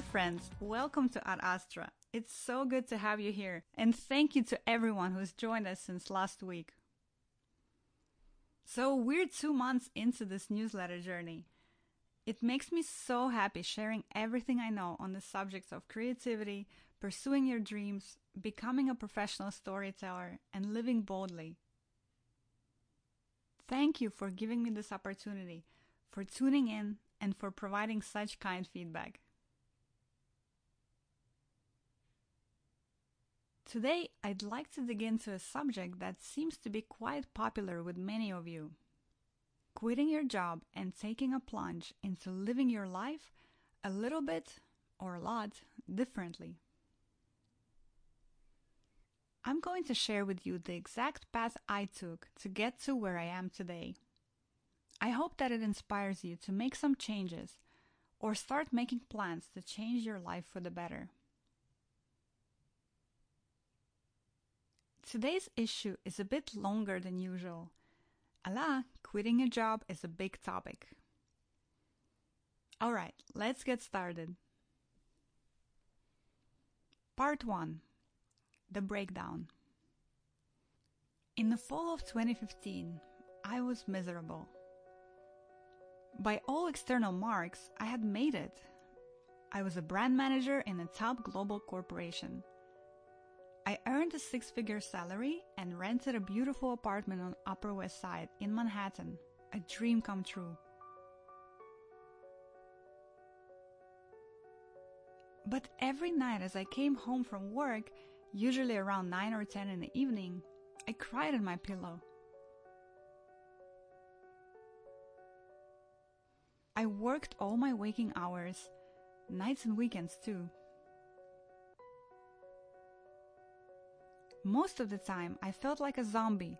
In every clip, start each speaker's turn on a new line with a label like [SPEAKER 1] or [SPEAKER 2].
[SPEAKER 1] Dear friends, welcome to Ad Astra. It's so good to have you here, and thank you to everyone who's joined us since last week. So, we're two months into this newsletter journey. It makes me so happy sharing everything I know on the subjects of creativity, pursuing your dreams, becoming a professional storyteller, and living boldly. Thank you for giving me this opportunity, for tuning in, and for providing such kind feedback. Today, I'd like to dig into a subject that seems to be quite popular with many of you quitting your job and taking a plunge into living your life a little bit or a lot differently. I'm going to share with you the exact path I took to get to where I am today. I hope that it inspires you to make some changes or start making plans to change your life for the better. Today's issue is a bit longer than usual. Alas, quitting a job is a big topic. Alright, let's get started. Part 1 The Breakdown. In the fall of 2015, I was miserable. By all external marks, I had made it. I was a brand manager in a top global corporation. I earned a six figure salary and rented a beautiful apartment on Upper West Side in Manhattan. A dream come true. But every night as I came home from work, usually around 9 or 10 in the evening, I cried on my pillow. I worked all my waking hours, nights and weekends too. Most of the time, I felt like a zombie,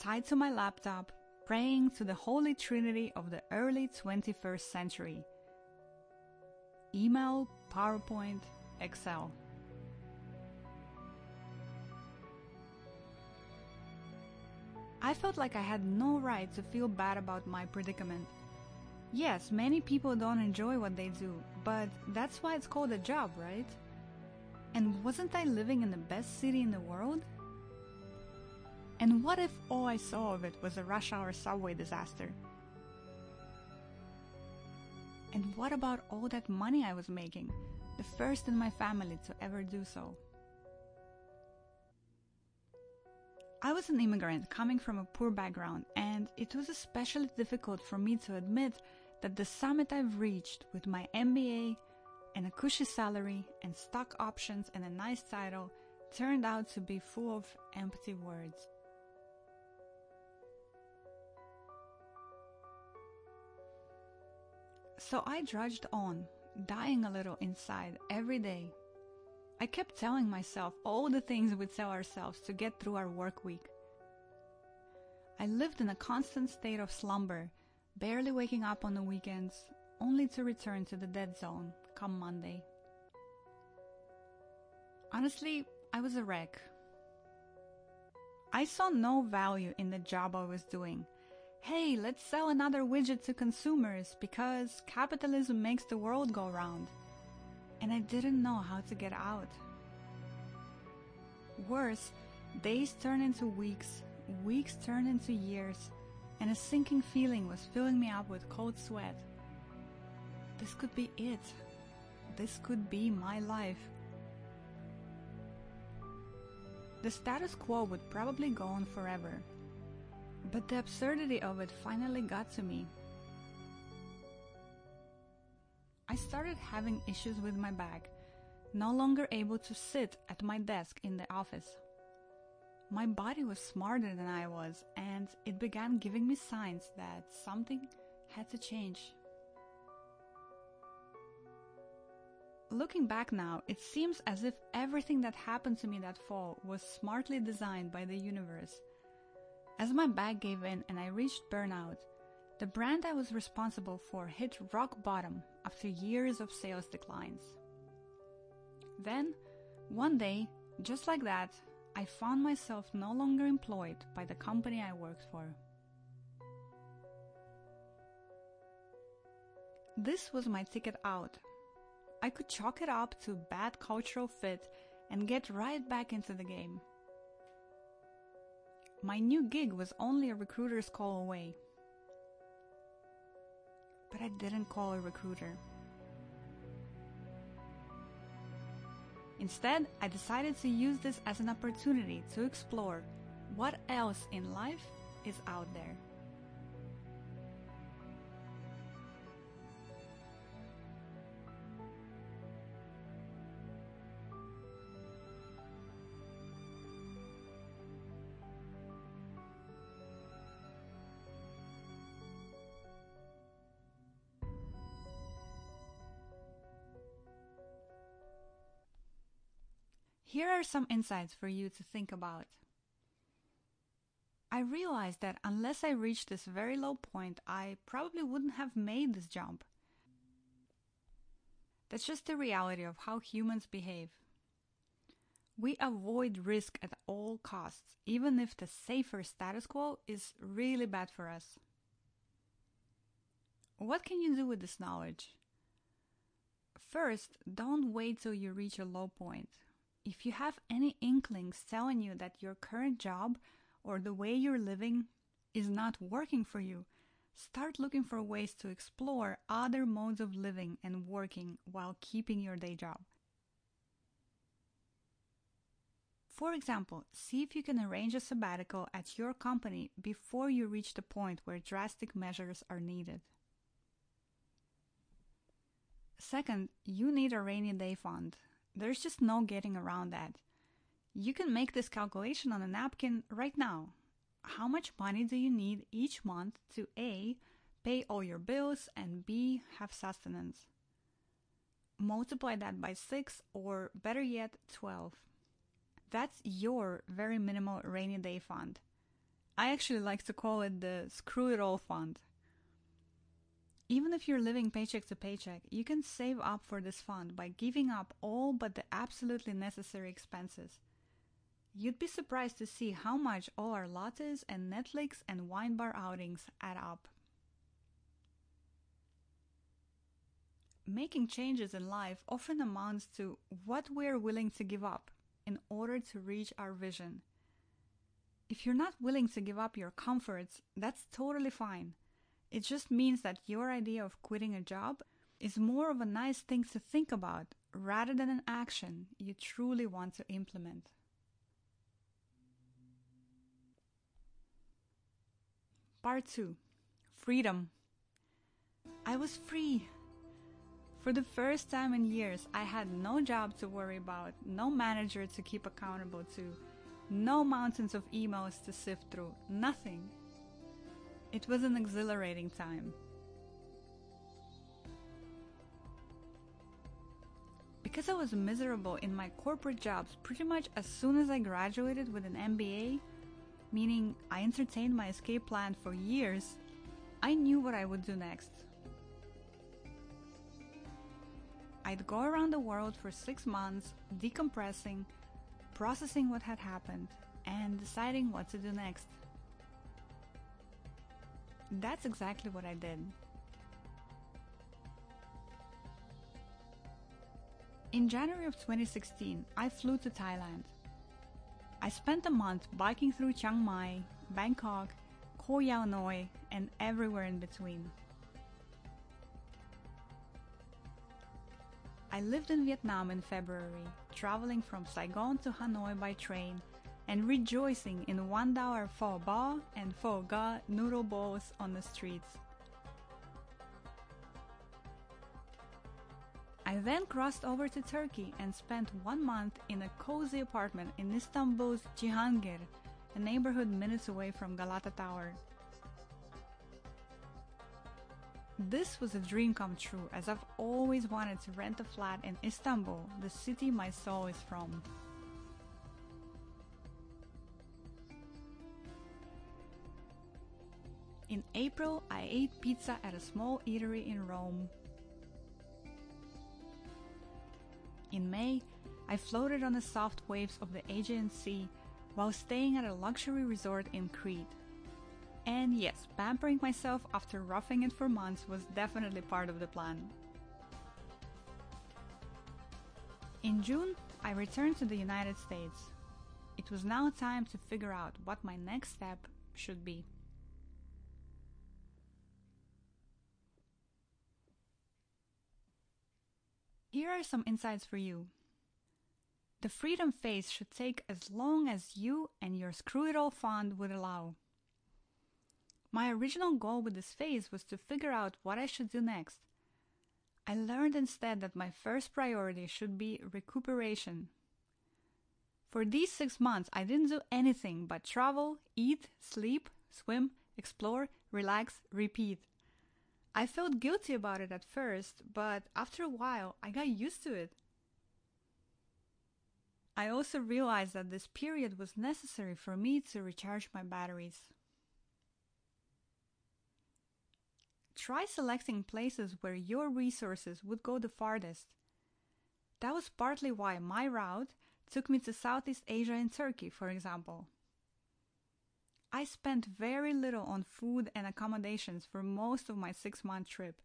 [SPEAKER 1] tied to my laptop, praying to the holy trinity of the early 21st century email, PowerPoint, Excel. I felt like I had no right to feel bad about my predicament. Yes, many people don't enjoy what they do, but that's why it's called a job, right? And wasn't I living in the best city in the world? And what if all I saw of it was a rush hour subway disaster? And what about all that money I was making, the first in my family to ever do so? I was an immigrant coming from a poor background, and it was especially difficult for me to admit that the summit I've reached with my MBA and a cushy salary and stock options and a nice title turned out to be full of empty words. So I drudged on, dying a little inside every day. I kept telling myself all the things we tell ourselves to get through our work week. I lived in a constant state of slumber, barely waking up on the weekends, only to return to the dead zone come Monday. Honestly, I was a wreck. I saw no value in the job I was doing. Hey, let's sell another widget to consumers because capitalism makes the world go round. And I didn't know how to get out. Worse, days turned into weeks, weeks turned into years, and a sinking feeling was filling me up with cold sweat. This could be it this could be my life. The status quo would probably go on forever, but the absurdity of it finally got to me. I started having issues with my back, no longer able to sit at my desk in the office. My body was smarter than I was, and it began giving me signs that something had to change. Looking back now, it seems as if everything that happened to me that fall was smartly designed by the universe. As my back gave in and I reached burnout, the brand I was responsible for hit rock bottom after years of sales declines. Then, one day, just like that, I found myself no longer employed by the company I worked for. This was my ticket out I could chalk it up to bad cultural fit and get right back into the game. My new gig was only a recruiter's call away. But I didn't call a recruiter. Instead, I decided to use this as an opportunity to explore what else in life is out there. Here are some insights for you to think about. I realized that unless I reached this very low point, I probably wouldn't have made this jump. That's just the reality of how humans behave. We avoid risk at all costs, even if the safer status quo is really bad for us. What can you do with this knowledge? First, don't wait till you reach a low point if you have any inklings telling you that your current job or the way you're living is not working for you, start looking for ways to explore other modes of living and working while keeping your day job. For example, see if you can arrange a sabbatical at your company before you reach the point where drastic measures are needed. Second, you need a rainy day fund. There's just no getting around that. You can make this calculation on a napkin right now. How much money do you need each month to A, pay all your bills, and B, have sustenance? Multiply that by 6 or better yet, 12. That's your very minimal rainy day fund. I actually like to call it the screw it all fund. Even if you're living paycheck to paycheck, you can save up for this fund by giving up all but the absolutely necessary expenses. You'd be surprised to see how much all our lattes and Netflix and wine bar outings add up. Making changes in life often amounts to what we're willing to give up in order to reach our vision. If you're not willing to give up your comforts, that's totally fine. It just means that your idea of quitting a job is more of a nice thing to think about rather than an action you truly want to implement. Part 2 Freedom. I was free. For the first time in years, I had no job to worry about, no manager to keep accountable to, no mountains of emails to sift through, nothing. It was an exhilarating time. Because I was miserable in my corporate jobs pretty much as soon as I graduated with an MBA, meaning I entertained my escape plan for years, I knew what I would do next. I'd go around the world for six months, decompressing, processing what had happened, and deciding what to do next. That's exactly what I did. In January of 2016, I flew to Thailand. I spent a month biking through Chiang Mai, Bangkok, Koh Yao Noi, and everywhere in between. I lived in Vietnam in February, traveling from Saigon to Hanoi by train and rejoicing in one dollar pho ba and pho ga noodle bowls on the streets. I then crossed over to Turkey and spent one month in a cozy apartment in Istanbul's Cihangir, a neighborhood minutes away from Galata Tower. This was a dream come true as I've always wanted to rent a flat in Istanbul, the city my soul is from. In April, I ate pizza at a small eatery in Rome. In May, I floated on the soft waves of the Aegean Sea while staying at a luxury resort in Crete. And yes, pampering myself after roughing it for months was definitely part of the plan. In June, I returned to the United States. It was now time to figure out what my next step should be. Here are some insights for you. The freedom phase should take as long as you and your screw it all fund would allow. My original goal with this phase was to figure out what I should do next. I learned instead that my first priority should be recuperation. For these six months, I didn't do anything but travel, eat, sleep, swim, explore, relax, repeat. I felt guilty about it at first, but after a while, I got used to it. I also realized that this period was necessary for me to recharge my batteries. Try selecting places where your resources would go the farthest. That was partly why my route took me to Southeast Asia and Turkey, for example. I spent very little on food and accommodations for most of my six month trip.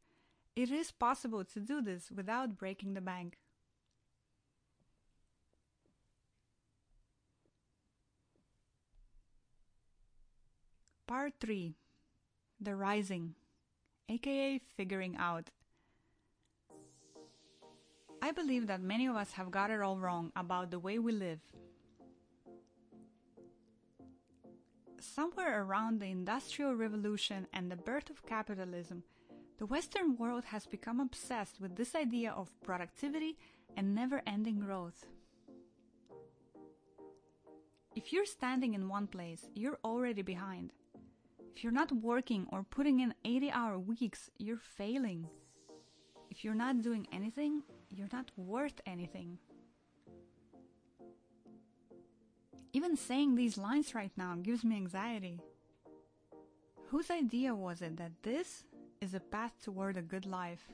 [SPEAKER 1] It is possible to do this without breaking the bank. Part 3 The Rising, aka Figuring Out. I believe that many of us have got it all wrong about the way we live. Somewhere around the Industrial Revolution and the birth of capitalism, the Western world has become obsessed with this idea of productivity and never ending growth. If you're standing in one place, you're already behind. If you're not working or putting in 80 hour weeks, you're failing. If you're not doing anything, you're not worth anything. Even saying these lines right now gives me anxiety. Whose idea was it that this is a path toward a good life?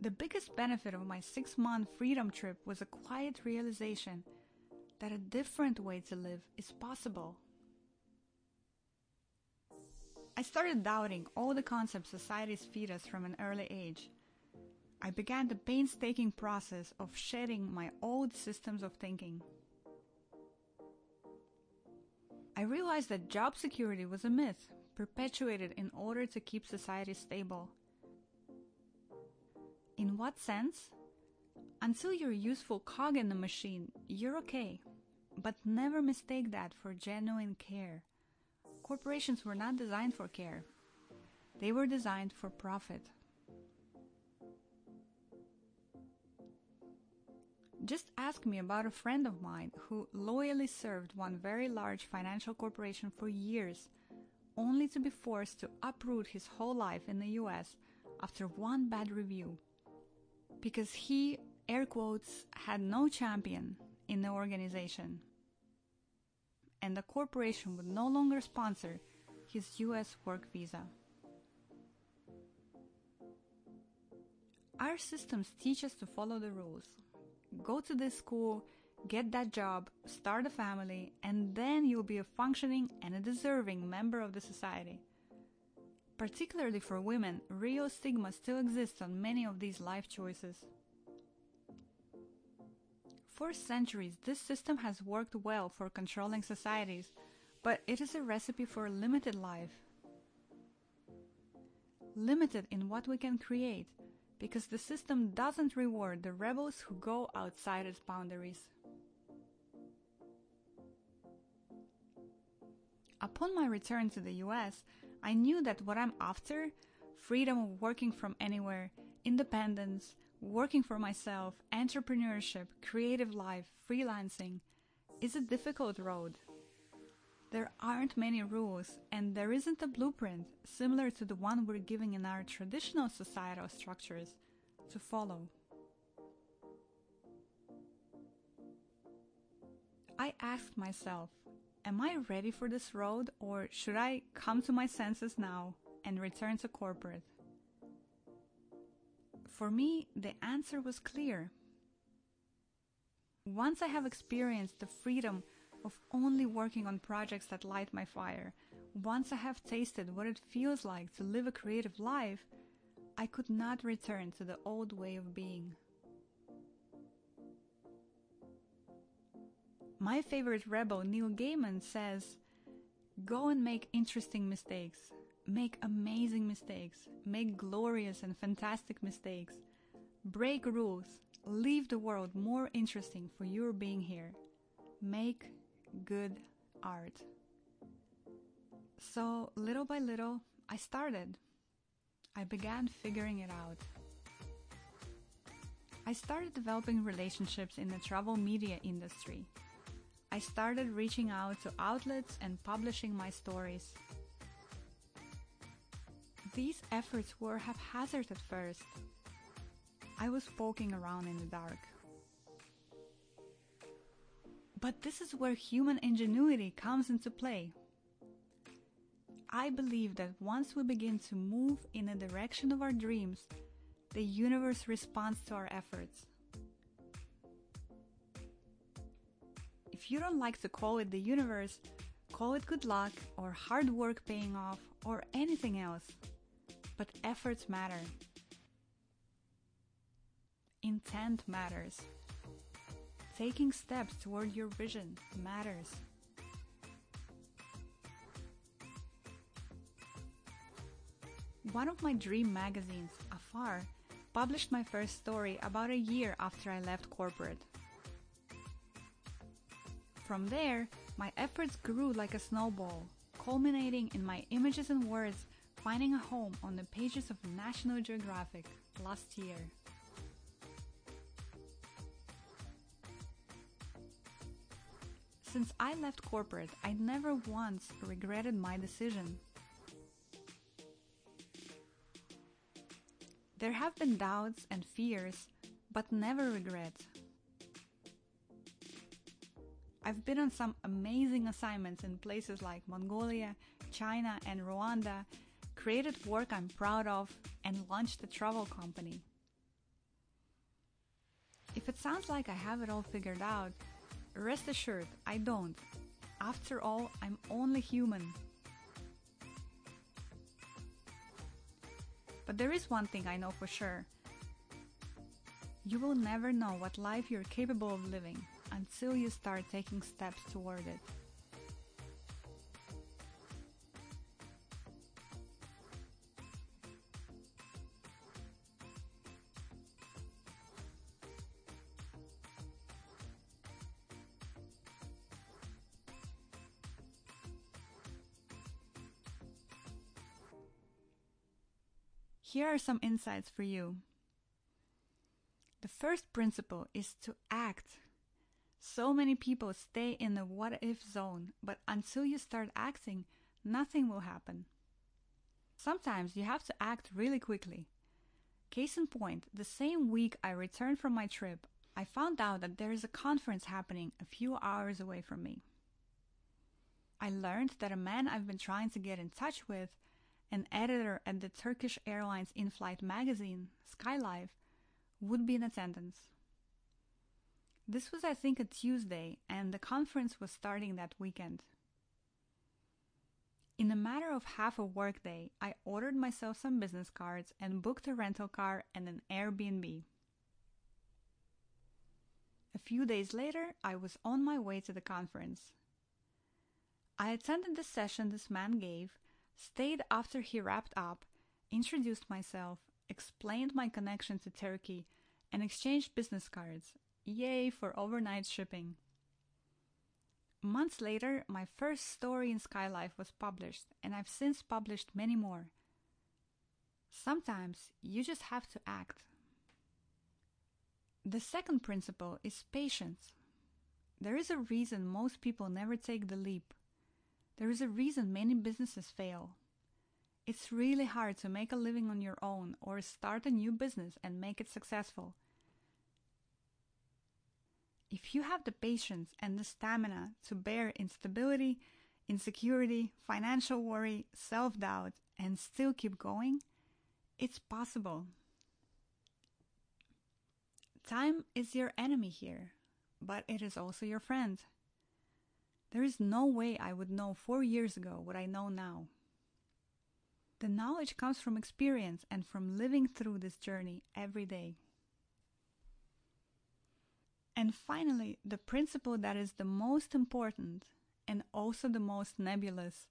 [SPEAKER 1] The biggest benefit of my six month freedom trip was a quiet realization that a different way to live is possible. I started doubting all the concepts societies feed us from an early age. I began the painstaking process of shedding my old systems of thinking. I realized that job security was a myth perpetuated in order to keep society stable. In what sense? Until you're a useful cog in the machine, you're okay. But never mistake that for genuine care. Corporations were not designed for care, they were designed for profit. Just ask me about a friend of mine who loyally served one very large financial corporation for years, only to be forced to uproot his whole life in the US after one bad review. Because he, air quotes, had no champion in the organization. And the corporation would no longer sponsor his US work visa. Our systems teach us to follow the rules, go to this school, get that job, start a family, and then you'll be a functioning and a deserving member of the society. Particularly for women, real stigma still exists on many of these life choices. For centuries, this system has worked well for controlling societies, but it is a recipe for a limited life. Limited in what we can create, because the system doesn't reward the rebels who go outside its boundaries. Upon my return to the US, I knew that what I'm after freedom of working from anywhere, independence, working for myself, entrepreneurship, creative life, freelancing is a difficult road. There aren't many rules, and there isn't a blueprint similar to the one we're giving in our traditional societal structures to follow. I asked myself, Am I ready for this road, or should I come to my senses now and return to corporate? For me, the answer was clear. Once I have experienced the freedom of only working on projects that light my fire. Once I have tasted what it feels like to live a creative life, I could not return to the old way of being. My favorite rebel, Neil Gaiman, says Go and make interesting mistakes, make amazing mistakes, make glorious and fantastic mistakes, break rules, leave the world more interesting for your being here. Make good art. So, little by little, I started. I began figuring it out. I started developing relationships in the travel media industry. I started reaching out to outlets and publishing my stories. These efforts were haphazard at first. I was poking around in the dark. But this is where human ingenuity comes into play. I believe that once we begin to move in the direction of our dreams, the universe responds to our efforts. If you don't like to call it the universe, call it good luck or hard work paying off or anything else. But efforts matter. Intent matters. Taking steps toward your vision matters. One of my dream magazines, Afar, published my first story about a year after I left corporate. From there, my efforts grew like a snowball, culminating in my images and words finding a home on the pages of National Geographic last year. Since I left corporate, I never once regretted my decision. There have been doubts and fears, but never regrets. I've been on some amazing assignments in places like Mongolia, China, and Rwanda, created work I'm proud of, and launched a travel company. If it sounds like I have it all figured out, rest assured I don't. After all, I'm only human. But there is one thing I know for sure. You will never know what life you're capable of living until you start taking steps toward it. Here are some insights for you. The first principle is to act. So many people stay in the what if zone, but until you start acting, nothing will happen. Sometimes you have to act really quickly. Case in point, the same week I returned from my trip, I found out that there is a conference happening a few hours away from me. I learned that a man I've been trying to get in touch with an editor at the Turkish Airlines in flight magazine, Skylife, would be in attendance. This was, I think, a Tuesday, and the conference was starting that weekend. In a matter of half a workday, I ordered myself some business cards and booked a rental car and an Airbnb. A few days later, I was on my way to the conference. I attended the session this man gave stayed after he wrapped up, introduced myself, explained my connection to Turkey, and exchanged business cards. Yay for overnight shipping! Months later, my first story in Skylife was published, and I've since published many more. Sometimes you just have to act. The second principle is patience. There is a reason most people never take the leap. There is a reason many businesses fail. It's really hard to make a living on your own or start a new business and make it successful. If you have the patience and the stamina to bear instability, insecurity, financial worry, self doubt, and still keep going, it's possible. Time is your enemy here, but it is also your friend. There is no way I would know four years ago what I know now. The knowledge comes from experience and from living through this journey every day. And finally, the principle that is the most important and also the most nebulous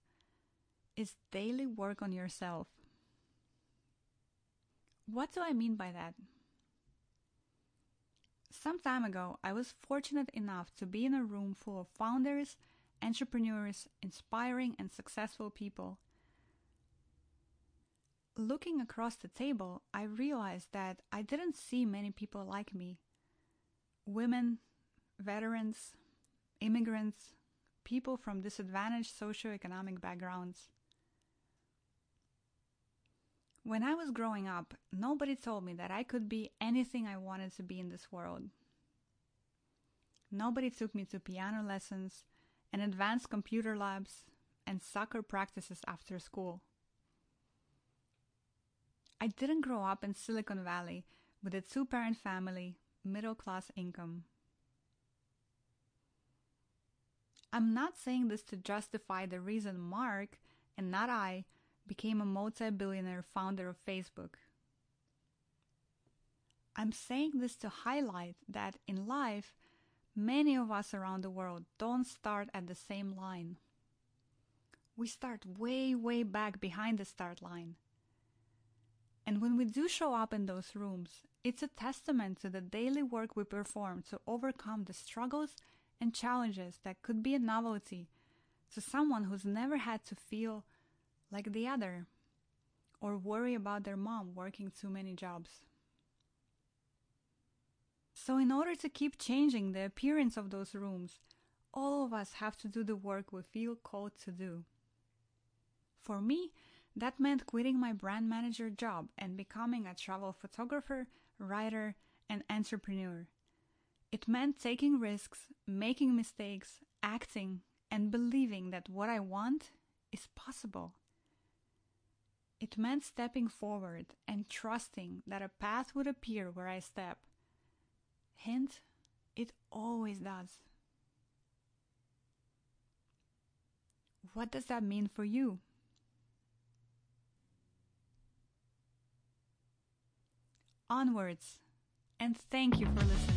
[SPEAKER 1] is daily work on yourself. What do I mean by that? Some time ago, I was fortunate enough to be in a room full of founders, entrepreneurs, inspiring and successful people. Looking across the table, I realized that I didn't see many people like me. Women, veterans, immigrants, people from disadvantaged socioeconomic backgrounds. When I was growing up, nobody told me that I could be anything I wanted to be in this world. Nobody took me to piano lessons and advanced computer labs and soccer practices after school. I didn't grow up in Silicon Valley with a two parent family, middle class income. I'm not saying this to justify the reason Mark and not I became a multi billionaire founder of Facebook. I'm saying this to highlight that in life, many of us around the world don't start at the same line. We start way, way back behind the start line. And when we do show up in those rooms, it's a testament to the daily work we perform to overcome the struggles and challenges that could be a novelty to someone who's never had to feel like the other, or worry about their mom working too many jobs. So, in order to keep changing the appearance of those rooms, all of us have to do the work we feel called to do. For me, that meant quitting my brand manager job and becoming a travel photographer, writer, and entrepreneur. It meant taking risks, making mistakes, acting, and believing that what I want is possible. It meant stepping forward and trusting that a path would appear where I step. Hint, it always does. What does that mean for you? Onwards, and thank you for listening.